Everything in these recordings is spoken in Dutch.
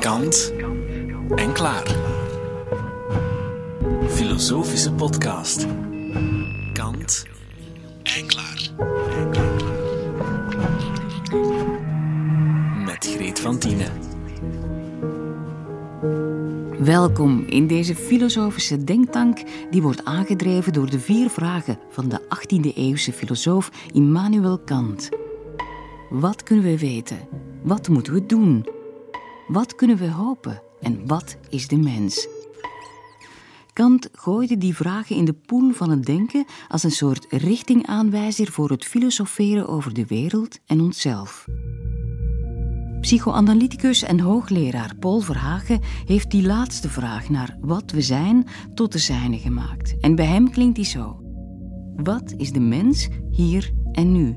Kant en klaar. Filosofische podcast. Kant en klaar. Met Greet van Tienen. Welkom in deze filosofische denktank die wordt aangedreven door de vier vragen van de 18e-eeuwse filosoof Immanuel Kant. Wat kunnen we weten? Wat moeten we doen? Wat kunnen we hopen? En wat is de mens? Kant gooide die vragen in de poel van het denken als een soort richtingaanwijzer voor het filosoferen over de wereld en onszelf. Psychoanalyticus en hoogleraar Paul Verhagen heeft die laatste vraag naar wat we zijn tot de zijne gemaakt. En bij hem klinkt die zo: Wat is de mens hier en nu?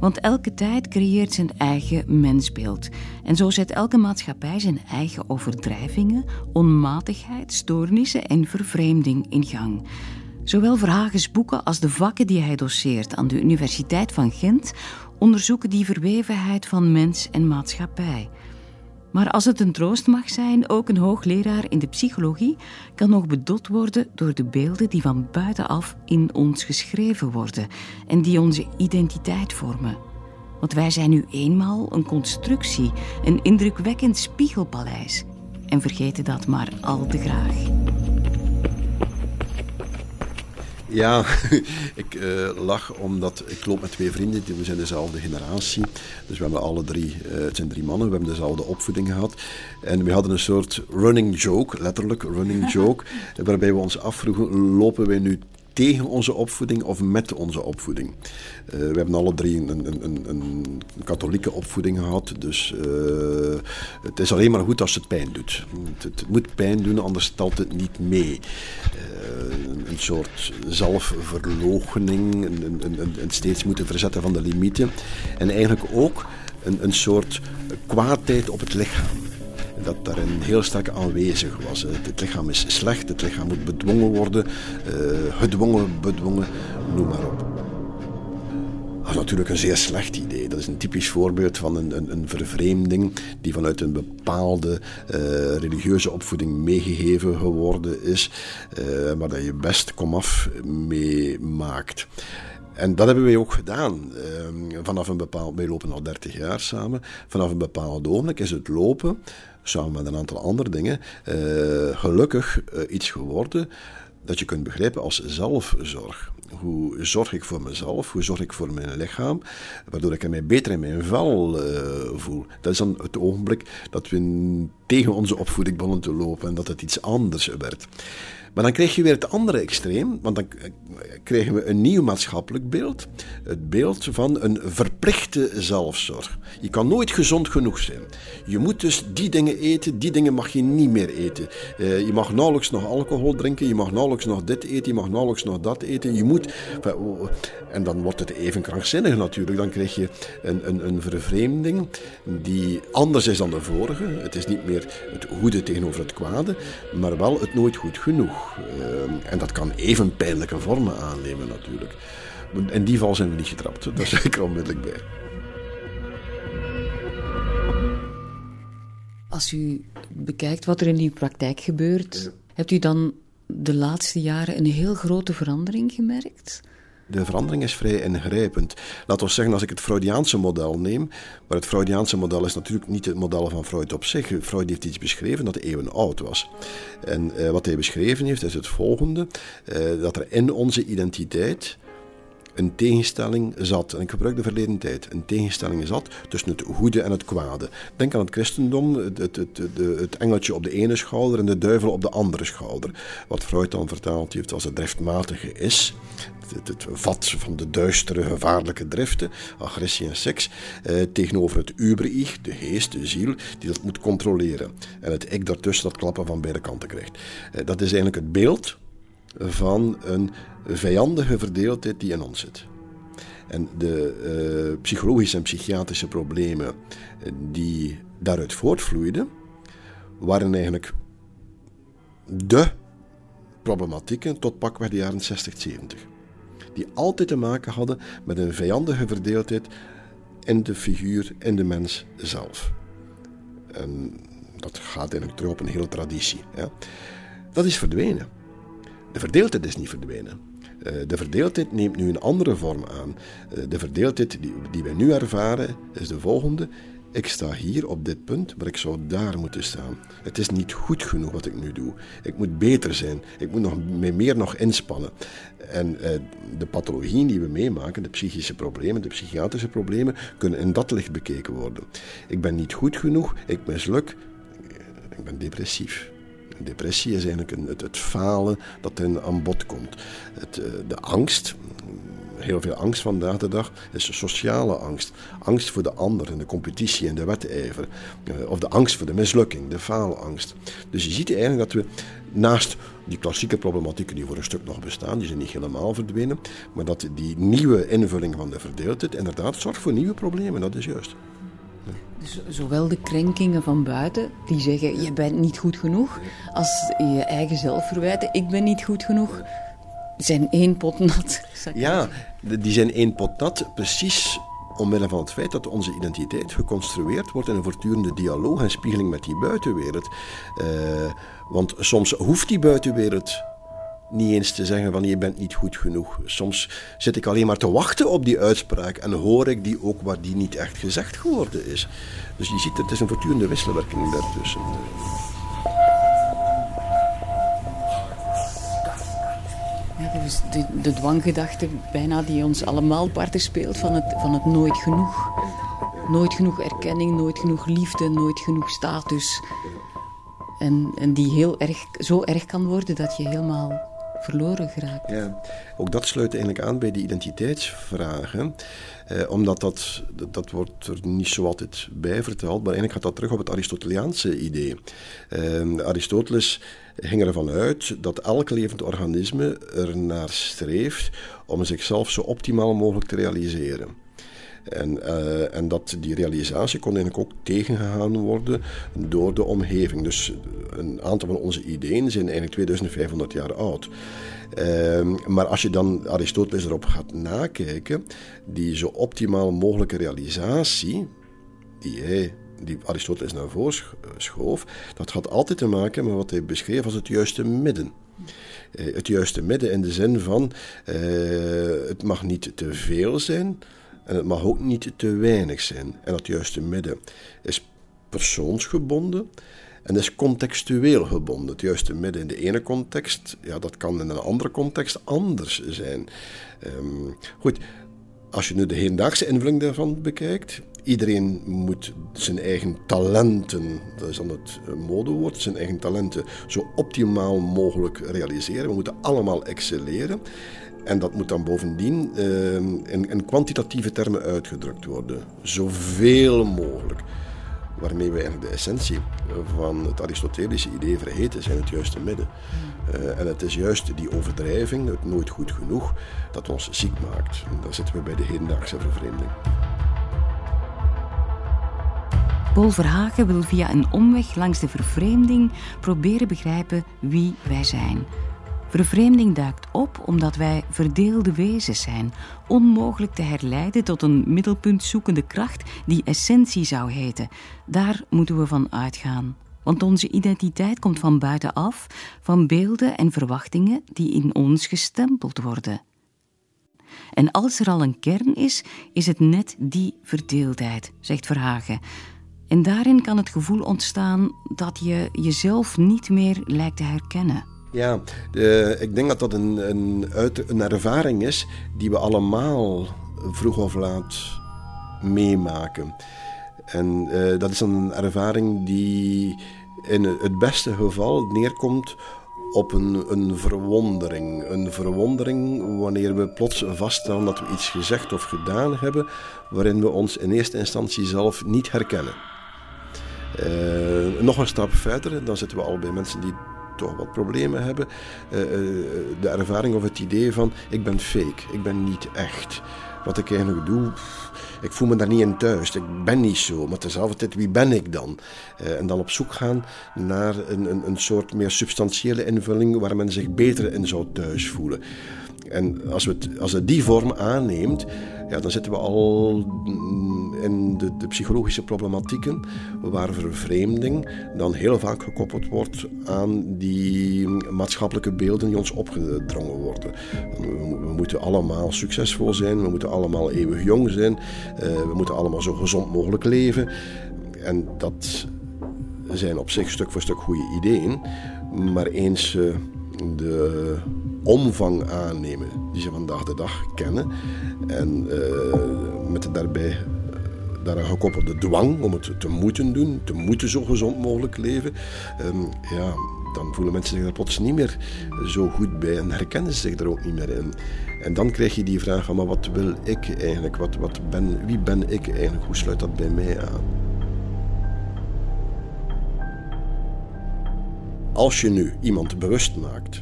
Want elke tijd creëert zijn eigen mensbeeld. En zo zet elke maatschappij zijn eigen overdrijvingen, onmatigheid, stoornissen en vervreemding in gang. Zowel Verhagens boeken als de vakken die hij doseert aan de Universiteit van Gent onderzoeken die verwevenheid van mens en maatschappij. Maar als het een troost mag zijn, ook een hoogleraar in de psychologie kan nog bedot worden door de beelden die van buitenaf in ons geschreven worden en die onze identiteit vormen. Want wij zijn nu eenmaal een constructie, een indrukwekkend spiegelpaleis. En vergeten dat maar al te graag. Ja, ik uh, lach omdat ik loop met twee vrienden, we zijn dezelfde generatie. Dus we hebben alle drie, uh, het zijn drie mannen, we hebben dezelfde opvoeding gehad. En we hadden een soort running joke, letterlijk running joke, waarbij we ons afvroegen, lopen wij nu tegen onze opvoeding of met onze opvoeding. Uh, we hebben alle drie een, een, een, een katholieke opvoeding gehad, dus uh, het is alleen maar goed als het pijn doet. Het, moet pijn doen, anders stelt het niet mee. Uh, een soort zelfverloochening, een, een, steeds moeten verzetten van de limieten. En eigenlijk ook een, een soort kwaadheid op het lichaam dat daarin heel sterk aanwezig was. Het, lichaam is slecht, het lichaam moet bedwongen worden, uh, gedwongen, bedwongen, noem maar op. Dat is natuurlijk een zeer slecht idee. Dat is een typisch voorbeeld van een, een, een vervreemding die vanuit een bepaalde uh, religieuze opvoeding meegegeven geworden is, uh, maar dat je best komaf mee maakt. En dat hebben wij ook gedaan. Uh, vanaf een bepaald, wij lopen al 30 jaar samen. Vanaf een bepaald ogenblik is het lopen, samen met een aantal andere dingen, uh, gelukkig uh, iets geworden dat je kunt begrijpen als zelfzorg. Hoe zorg ik voor mezelf? Hoe zorg ik voor mijn lichaam? Waardoor ik mij beter in mijn vel uh, voel. Dat is dan het ogenblik dat we tegen onze opvoeding begonnen te lopen en dat het iets anders werd. Maar dan krijg je weer het andere extreem, want dan krijgen we een nieuw maatschappelijk beeld. Het beeld van een verplichte zelfzorg. Je kan nooit gezond genoeg zijn. Je moet dus die dingen eten, die dingen mag je niet meer eten. Uh, je mag nauwelijks nog alcohol drinken, je mag nauwelijks nog dit eten, je mag nauwelijks nog dat eten. Je moet... En dan wordt het even krankzinnig natuurlijk. Dan krijg je een, een, een vervreemding die anders is dan de vorige. Het is niet meer het goede tegenover het kwade, maar wel het nooit goed genoeg. Uh, en dat kan even pijnlijke vormen aannemen natuurlijk. In die val zijn we niet getrapt, daar zeg ik er onmiddellijk bij. Als u bekijkt wat er in uw praktijk gebeurt, ja. hebt u dan de laatste jaren een heel grote verandering gemerkt? De verandering is vrij ingrijpend. Laten we zeggen, als ik het Freudiaanse model neem, maar het Freudiaanse model is natuurlijk niet het model van Freud op zich. Freud heeft iets beschreven dat eeuwen oud was. En uh, wat hij beschreven heeft is het volgende: uh, dat er in onze identiteit een tegenstelling zat. En ik gebruik de verleden tijd. Een tegenstelling zat tussen het goede en het kwade. Denk aan het christendom, het, het, het, engeltje op de ene schouder en de duivel op de andere schouder. Wat Freud dan vertaald heeft als het driftmatige is. Het, het, vat van de duistere, gevaarlijke driften, agressie en seks, eh, tegenover het uber-ich, de geest, de ziel, die dat moet controleren. En het ik daartussen dat klappen van beide kanten krijgt. Eh, dat is eigenlijk het beeld van een vijandige verdeeldheid die in ons zit. En de uh, psychologische en psychiatrische problemen die daaruit voortvloeiden, waren eigenlijk de problematieken tot pakweg de jaren 60, 70. die altijd te maken hadden met een vijandige verdeeldheid in de figuur, in de mens zelf. En dat gaat eigenlijk terug op een hele traditie. Dat is verdwenen. De verdeeldheid is niet verdwenen. Eh, de verdeeldheid neemt nu een andere vorm aan. Eh, de verdeeldheid die, die wij nu ervaren is de volgende. Ik sta hier op dit punt, maar ik zou daar moeten staan. Het is niet goed genoeg wat ik nu doe. Ik moet beter zijn. Ik moet nog, me meer nog inspannen. En eh, de pathologieën die we meemaken, de psychische problemen, de psychiatrische problemen, kunnen in dat licht bekeken worden. Ik ben niet goed genoeg, ik misluk, ik ben depressief. Depressie is eigenlijk een, het, falen dat er aan bod komt. Het, eh, de angst, heel veel angst vandaag de dag, is sociale angst. Angst voor de ander en de competitie en de wedijver. Eh, of de angst voor de mislukking, de faalangst. Dus je ziet eigenlijk dat we naast die klassieke problematieken die voor een stuk nog bestaan, die zijn niet helemaal verdwenen, maar dat die nieuwe invulling van de verdeeldheid inderdaad zorgt voor nieuwe problemen, dat is juist. Dus zowel de krenkingen van buiten, die zeggen je bent niet goed genoeg, als je eigen zelfverwijten, ik ben niet goed genoeg, zijn één pot nat. Ja, die zijn één pot nat, precies omwille van het feit dat onze identiteit geconstrueerd wordt in een voortdurende dialoog en spiegeling met die buitenwereld. Uh, want soms hoeft die buitenwereld niet eens te zeggen van je bent niet goed genoeg. Soms zit ik alleen maar te wachten op die uitspraak en hoor ik die ook waar die niet echt gezegd geworden is. Dus je ziet, het is een voortdurende wisselwerking daartussen. Ja, dat is de, dwanggedachte bijna die ons allemaal parten speelt van het, van het nooit genoeg. Nooit genoeg erkenning, nooit genoeg liefde, nooit genoeg status. En, en die heel erg, zo erg kan worden dat je helemaal verloren geraakt. Ja, ook dat sluit eigenlijk aan bij die identiteitsvragen. Eh, omdat dat, dat, wordt er niet zo altijd bij verteld, maar eigenlijk gaat dat terug op het Aristoteliaanse idee. Eh, Aristoteles ging ervan uit dat elk levend organisme er naar streeft om zichzelf zo optimaal mogelijk te realiseren. En, uh, en dat die realisatie kon eigenlijk ook tegengegaan worden door de omgeving. Dus een aantal van onze ideeën zijn eigenlijk 2500 jaar oud. Uh, maar als je dan Aristoteles erop gaat nakijken, die zo optimaal mogelijke realisatie, die hij die Aristoteles naar voren schoof, dat had altijd te maken met wat hij beschreef als het juiste midden. Uh, het juiste midden in de zin van uh, het mag niet te veel zijn, en het mag ook niet te weinig zijn. En dat juiste midden is persoonsgebonden en is contextueel gebonden. Het juiste midden in de ene context, ja, dat kan in een andere context anders zijn. Um, goed, als je nu de hedendaagse invulling daarvan bekijkt, iedereen moet zijn eigen talenten, dat is dan het modewoord, zijn eigen talenten zo optimaal mogelijk realiseren. We moeten allemaal excelleren. En dat moet dan bovendien uh, in, in, kwantitatieve termen uitgedrukt worden. Zoveel mogelijk. Waarmee we eigenlijk de essentie van het Aristotelische idee vergeten zijn het juiste midden. Uh, en het is juist die overdrijving, het nooit goed genoeg, dat ons ziek maakt. En daar zitten we bij de hedendaagse vervreemding. Paul Verhagen wil via een omweg langs de vervreemding proberen begrijpen wie wij zijn. Vervreemding duikt op omdat wij verdeelde wezens zijn, onmogelijk te herleiden tot een middelpunt zoekende kracht die essentie zou heten. Daar moeten we van uitgaan. Want onze identiteit komt van buitenaf, van beelden en verwachtingen die in ons gestempeld worden. En als er al een kern is, is het net die verdeeldheid, zegt Verhagen. En daarin kan het gevoel ontstaan dat je jezelf niet meer lijkt te herkennen. Ja, ik denk dat dat een, een, een ervaring is die we allemaal vroeg of laat meemaken. En uh, dat is een ervaring die in het beste geval neerkomt op een, een verwondering. Een verwondering wanneer we plots vaststellen dat we iets gezegd of gedaan hebben waarin we ons in eerste instantie zelf niet herkennen. Uh, nog een stap verder, dan zitten we al bij mensen die toch wat problemen hebben. Uh, de ervaring of het idee van ik ben fake, ik ben niet echt. Wat ik eigenlijk doe, ik voel me daar niet in thuis. Ik ben niet zo. Maar tezelfde tijd, wie ben ik dan? Uh, en dan op zoek gaan naar een, een, een soort meer substantiële invulling waar men zich beter in zou thuis voelen. En als, we het, als het die vorm aanneemt, ja, dan zitten we al in de, de, psychologische problematieken, waar vervreemding dan heel vaak gekoppeld wordt aan die maatschappelijke beelden die ons opgedrongen worden. We, moeten allemaal succesvol zijn, we moeten allemaal eeuwig jong zijn, uh, we moeten allemaal zo gezond mogelijk leven. En dat zijn op zich stuk voor stuk goede ideeën, maar eens uh, de omvang aannemen die ze vandaag de dag kennen. En uh, met daarbij eh, daaraan gekoppelde dwang om het te moeten doen, te moeten zo gezond mogelijk leven. Um, ja, dan voelen mensen zich daar plots niet meer zo goed bij en herkennen ze zich er ook niet meer in. En dan krijg je die vraag van, maar wat wil ik eigenlijk? Wat, wat ben, wie ben ik eigenlijk? Hoe sluit dat bij mij aan? Als je nu iemand bewust maakt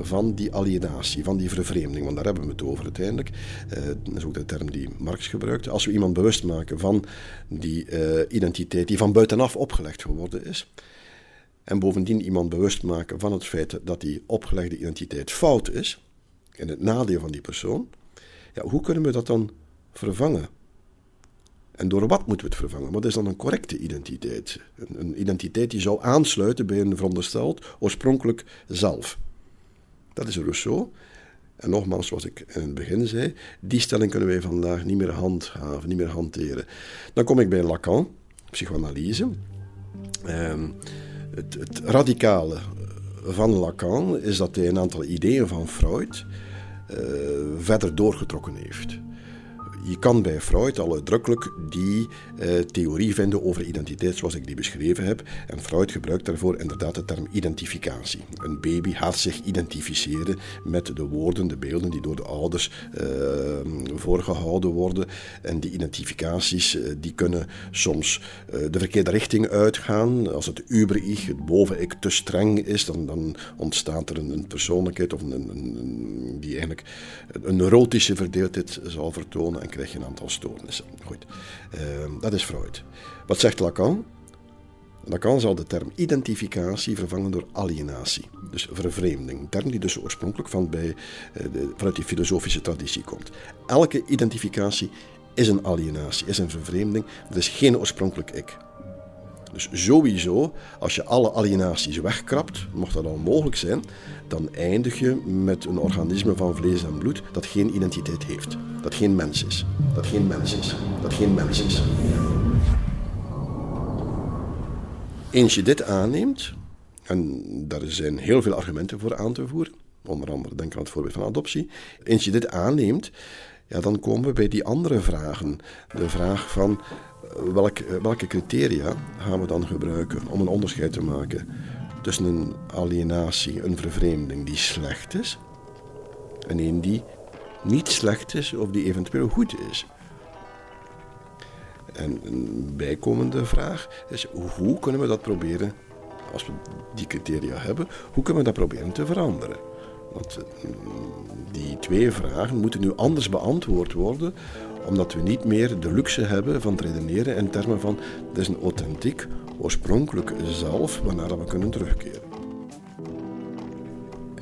van die alienatie, van die vervreemding, want daar hebben we het over uiteindelijk. Uh, dat is ook de term die Marx gebruikte. Als we iemand bewust maken van die uh, identiteit die van buitenaf opgelegd geworden is, en bovendien iemand bewust maken van het feit dat die opgelegde identiteit fout is, en het nadeel van die persoon, ja, hoe kunnen we dat dan vervangen? En door wat moeten we het vervangen? Wat is dan een correcte identiteit? Een identiteit die zou aansluiten bij een verondersteld oorspronkelijk zelf. Dat is Rousseau. En nogmaals, zoals ik in het begin zei, die stelling kunnen wij vandaag niet meer handhaven, niet meer hanteren. Dan kom ik bij Lacan, psychoanalyse. Ehm, het, radicale van Lacan is dat hij een aantal ideeën van Freud uh, verder doorgetrokken heeft je kan bij Freud al uitdrukkelijk die eh, theorie vinden over identiteit zoals ik die beschreven heb. En Freud gebruikt daarvoor inderdaad de term identificatie. Een baby gaat zich identificeren met de woorden, de beelden die door de ouders uh, voorgehouden worden. En die identificaties uh, die kunnen soms de verkeerde richting uitgaan. Als het uber-ik, het boven-ik, te streng is, dan, dan ontstaat er een, een persoonlijkheid of een, een, die eigenlijk een neurotische verdeeldheid zal vertonen krijg je een aantal stoornissen. Goed, uh, dat is Freud. Wat zegt Lacan? Lacan zal de term identificatie vervangen door alienatie, dus vervreemding. Een term die dus oorspronkelijk van bij, uh, de, vanuit die filosofische traditie komt. Elke identificatie is een alienatie, is een vervreemding. Er is geen oorspronkelijk ik. Dus sowieso, als je alle alienaties wegkrapt, mocht dat al mogelijk zijn, dan eindig je met een organisme van vlees en bloed dat geen identiteit heeft. Dat geen mens is. Dat geen mens is. Dat geen mens is. Eens je dit aanneemt, en daar zijn heel veel argumenten voor aan te voeren, onder andere denk aan het voorbeeld van adoptie. Eens je dit aanneemt, ja, dan komen we bij die andere vragen. De vraag van welk, welke criteria gaan we dan gebruiken om een onderscheid te maken tussen een alienatie, een vervreemding die slecht is, en een die niet slecht is of die eventueel goed is. En een bijkomende vraag is: hoe kunnen we dat proberen, als we die criteria hebben, hoe kunnen we dat proberen te veranderen? Want eh, die twee vragen moeten nu anders beantwoord worden, omdat we niet meer de luxe hebben van te redeneren in termen van: het is een authentiek, oorspronkelijk zelf waarnaar we kunnen terugkeren.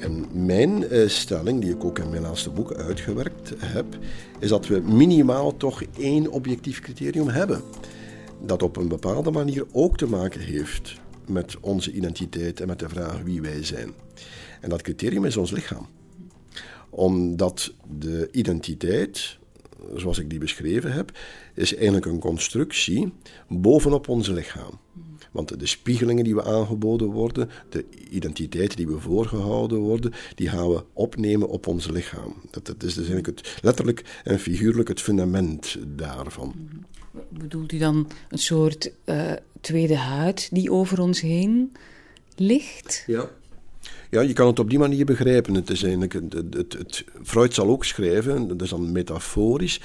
En mijn uh, stelling, die ik ook in mijn laatste boek uitgewerkt heb, is dat we minimaal toch één objectief criterium hebben. Dat op een bepaalde manier ook te maken heeft met onze identiteit en met de vraag wie wij zijn. En dat criterium is ons lichaam. Omdat de identiteit, zoals ik die beschreven heb, is eigenlijk een constructie bovenop ons lichaam. Want de spiegelingen die we aangeboden worden, de identiteiten die we voorgehouden worden, die gaan we opnemen op ons lichaam. Dat, dat is dus eigenlijk het, letterlijk en figuurlijk het fundament daarvan. Bedoelt u dan een soort uh, tweede huid die over ons heen ligt? Ja. Ja, je kan het op die manier begrijpen. Het is eigenlijk, het, het, het, Freud zal ook schrijven, dat is dan metaforisch,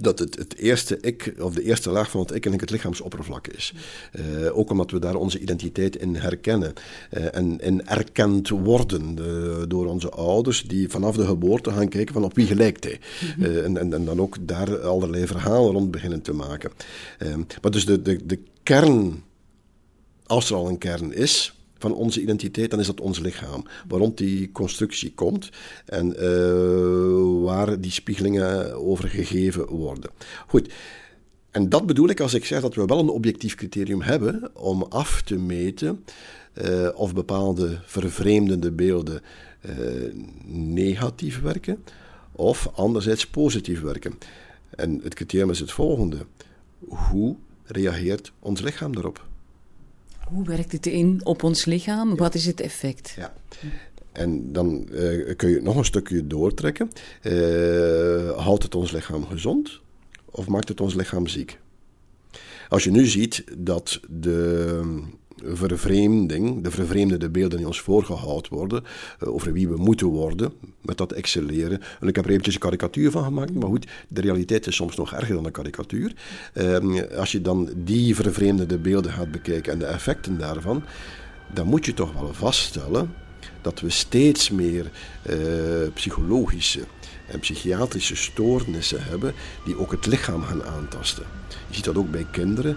dat het, het eerste ik, of de eerste laag van het ik, eigenlijk het lichaamsoppervlak is. Uh, ook omdat we daar onze identiteit in herkennen uh, en, en erkend worden door onze ouders, die vanaf de geboorte gaan kijken van op wie gelijkt hij. -hmm. en, en, en, dan ook daar allerlei verhalen rond beginnen te maken. maar dus de, de, de kern, als er al een kern is, van onze identiteit, dan is dat ons lichaam. Waarom die constructie komt en uh, waar die spiegelingen over gegeven worden. Goed. En dat bedoel ik als ik zeg dat we wel een objectief criterium hebben om af te meten uh, of bepaalde vervreemdende beelden uh, negatief werken of anderzijds positief werken. En het criterium is het volgende. Hoe reageert ons lichaam daarop? Hoe werkt het in op ons lichaam? Wat is het effect? Ja. En dan uh, kun je nog een stukje doortrekken. Uh, houdt het ons lichaam gezond of maakt het ons lichaam ziek? Als je nu ziet dat de vervreemding, de vervreemdende beelden die ons voorgehouden worden, uh, over wie we moeten worden, met dat excelleren. En ik heb er eventjes een karikatuur van gemaakt, maar goed, de realiteit is soms nog erger dan de karikatuur. Uh, als je dan die vervreemdende beelden gaat bekijken en de effecten daarvan, dan moet je toch wel vaststellen dat we steeds meer uh, psychologische en psychiatrische stoornissen hebben die ook het lichaam gaan aantasten. Je ziet dat ook bij kinderen.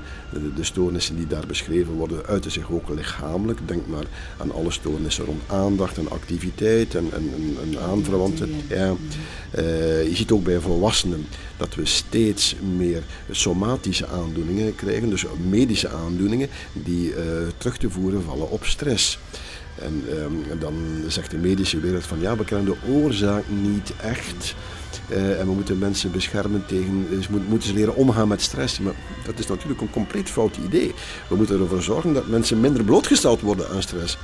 De stoornissen die daar beschreven worden, uiten zich ook lichamelijk. Denk maar aan alle stoornissen rond aandacht en activiteit en, en, en, aanverwanten. Ja. Uh, je ziet ook bij volwassenen dat we steeds meer somatische aandoeningen krijgen, dus medische aandoeningen die uh, terug te voeren vallen op stress. En, um, en, dan zegt de medische wereld van ja, we kennen de oorzaak niet echt. Uh, en we moeten mensen beschermen tegen. Dus moeten ze leren omgaan met stress. Maar dat is natuurlijk een compleet fout idee. We moeten ervoor zorgen dat mensen minder blootgesteld worden aan stress.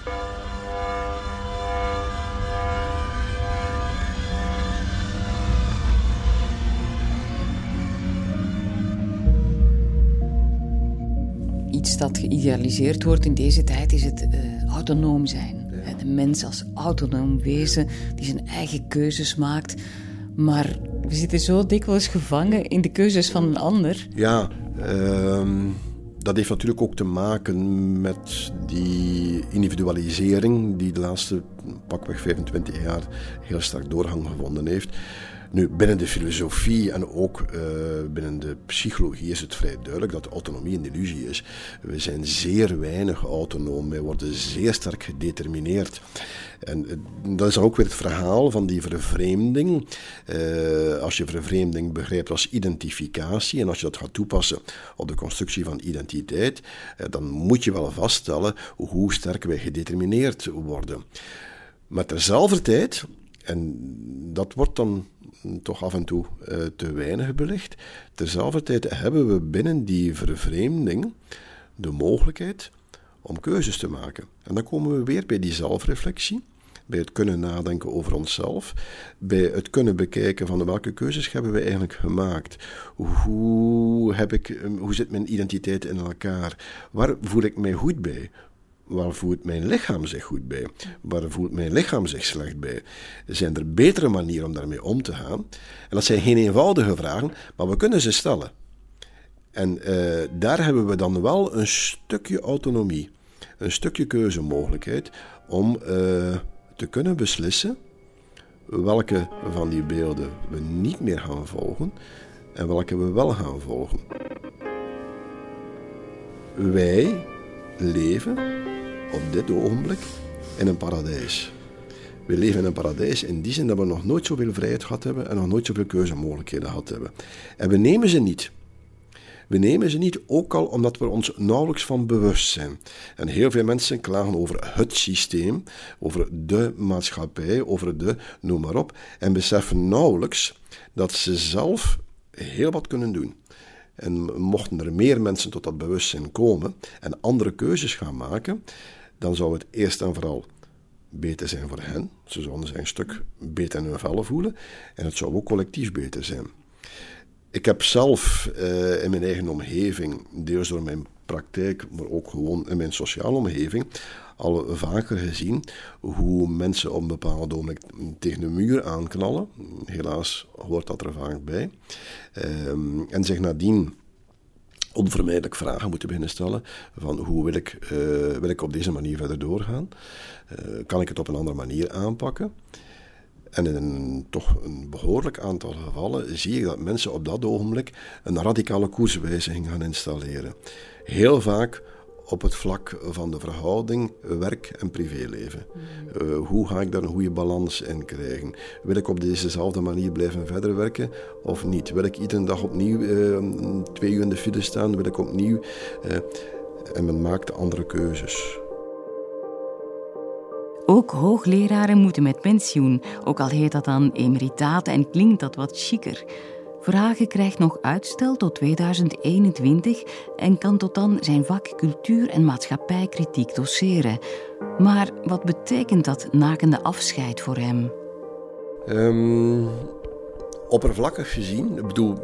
Iets dat geïdealiseerd wordt in deze tijd is het uh, autonoom zijn. Ja. De mens als autonoom wezen die zijn eigen keuzes maakt. Maar we zitten zo dikwijls gevangen in de keuzes van een ander. Ja, uh, dat heeft natuurlijk ook te maken met die individualisering die de laatste pakweg 25 jaar heel sterk doorgang gevonden heeft. Nu, binnen de filosofie en ook uh, binnen de psychologie is het vrij duidelijk dat autonomie een illusie is. We zijn zeer weinig autonoom, wij worden zeer sterk gedetermineerd. En uh, dat is ook weer het verhaal van die vervreemding. Uh, als je vervreemding begrijpt als identificatie en als je dat gaat toepassen op de constructie van identiteit, dan moet je wel vaststellen hoe sterk wij gedetermineerd worden. Maar terzelfde tijd, en dat wordt dan toch af en toe uh, te weinig belicht. Terzelfde tijd hebben we binnen die vervreemding de mogelijkheid om keuzes te maken. En dan komen we weer bij die zelfreflectie, bij het kunnen nadenken over onszelf, bij het kunnen bekijken van welke keuzes hebben we eigenlijk gemaakt. Hoe, heb ik, hoe zit mijn identiteit in elkaar? Waar voel ik mij goed bij? Waar voelt mijn lichaam zich goed bij? Waar voelt mijn lichaam zich slecht bij? Zijn er betere manieren om daarmee om te gaan? En dat zijn geen eenvoudige vragen, maar we kunnen ze stellen. En uh, daar hebben we dan wel een stukje autonomie, een stukje keuzemogelijkheid om uh, te kunnen beslissen welke van die beelden we niet meer gaan volgen en welke we wel gaan volgen. Wij leven op dit ogenblik in een paradijs. We leven in een paradijs in die zin dat we nog nooit zoveel vrijheid gehad hebben en nog nooit zoveel keuzemogelijkheden gehad hebben. En we nemen ze niet. We nemen ze niet, ook al omdat we ons nauwelijks van bewust zijn. En heel veel mensen klagen over het systeem, over de maatschappij, over de noem maar op, en beseffen nauwelijks dat ze zelf heel wat kunnen doen. En mochten er meer mensen tot dat bewustzijn komen en andere keuzes gaan maken, dan zou het eerst en vooral beter zijn voor hen. Ze zouden zich een stuk beter in hun voelen. En het zou ook collectief beter zijn. Ik heb zelf uh, in mijn eigen omgeving, deels door mijn praktijk, maar ook gewoon in mijn sociale omgeving, al vaker gezien hoe mensen op een bepaald ogenblik tegen een muur aanknallen. Helaas hoort dat er vaak bij. Um, en zich nadien onvermijdelijk vragen moeten beginnen stellen van hoe wil ik, uh, wil ik op deze manier verder doorgaan? Uh, kan ik het op een andere manier aanpakken? En in een, toch een behoorlijk aantal gevallen zie ik dat mensen op dat ogenblik een radicale koerswijziging gaan installeren. Heel vaak op het vlak van de verhouding werk- en privéleven. Uh, hoe ga ik daar een goede balans in krijgen? Wil ik op dezezelfde manier blijven verder werken of niet? Wil ik iedere dag opnieuw uh, twee uur in de file staan? Wil ik opnieuw... Uh, en men maakt andere keuzes. Ook hoogleraren moeten met pensioen, ook al heet dat dan emeritaten en klinkt dat wat chiquer. Verhagen krijgt nog uitstel tot 2021 en kan tot dan zijn vak cultuur- en maatschappijkritiek doseren. Maar wat betekent dat nakende afscheid voor hem? Um, oppervlakkig gezien, ik bedoel,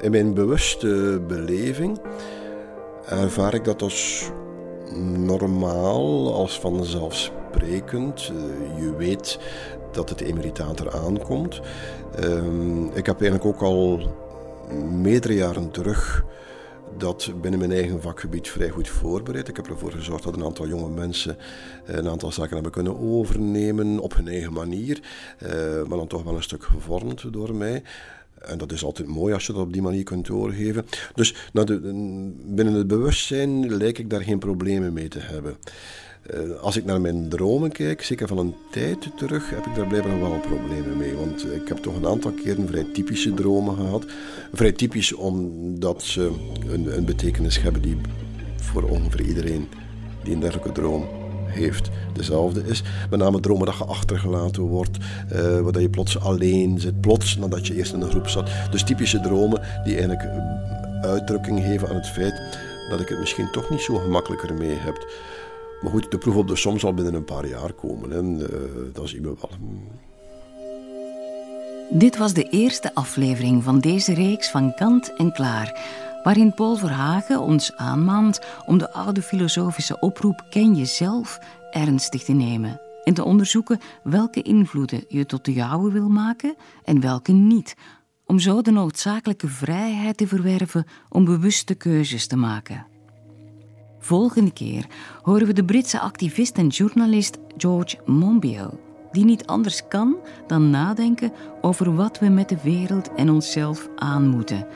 in mijn bewuste beleving ervaar ik dat als normaal, als vanzelfsprekend. Uh, je weet dat het emeritaat eraan komt. Uh, ik heb eigenlijk ook al meerdere jaren terug dat binnen mijn eigen vakgebied vrij goed voorbereid. Ik heb ervoor gezorgd dat een aantal jonge mensen een aantal zaken hebben kunnen overnemen op hun eigen manier, uh, maar dan toch wel een stuk gevormd door mij. En dat is altijd mooi als je dat op die manier kunt doorgeven. Dus de, binnen het bewustzijn lijkt ik daar geen problemen mee te hebben. Uh, als ik naar mijn dromen kijk, zeker van een tijd terug, heb ik daar blijkbaar wel problemen mee. Want ik heb toch een aantal keren vrij typische dromen gehad. Vrij typisch omdat ze een, een betekenis hebben die voor ongeveer iedereen die een dergelijke droom heeft dezelfde is. Met name dromen dat je achtergelaten wordt, uh, waar je plots alleen zit, plots nadat je eerst in een groep zat. Dus typische dromen die eigenlijk eh, uitdrukking geven aan het feit dat ik het misschien toch niet zo gemakkelijker mee heb. Maar goed, de proef op de som zal binnen een paar jaar komen. En uh, dat zien we wel. Dit was de eerste aflevering van deze reeks van Kant en Klaar waarin Paul Verhagen ons aanmaant om de oude filosofische oproep Ken jezelf ernstig te nemen en te onderzoeken welke invloeden je tot de jouwe wil maken en welke niet, om zo de noodzakelijke vrijheid te verwerven om bewuste keuzes te maken. Volgende keer horen we de Britse activist en journalist George Monbiot, die niet anders kan dan nadenken over wat we met de wereld en onszelf aan moeten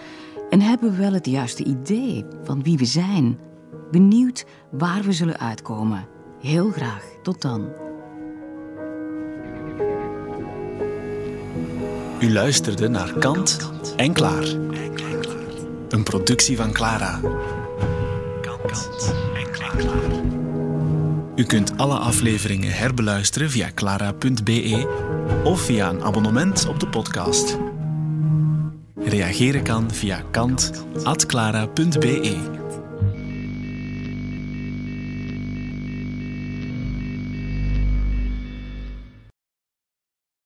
en hebben we wel het juiste idee van wie we zijn? Benieuwd waar we zullen uitkomen. Heel graag. Tot dan. U luisterde naar Kant en Klaar. Een productie van Clara. Kant en Klaar. U kunt alle afleveringen herbeluisteren via clara.be of via een abonnement op de podcast. Reageren kan via kant.clara.be.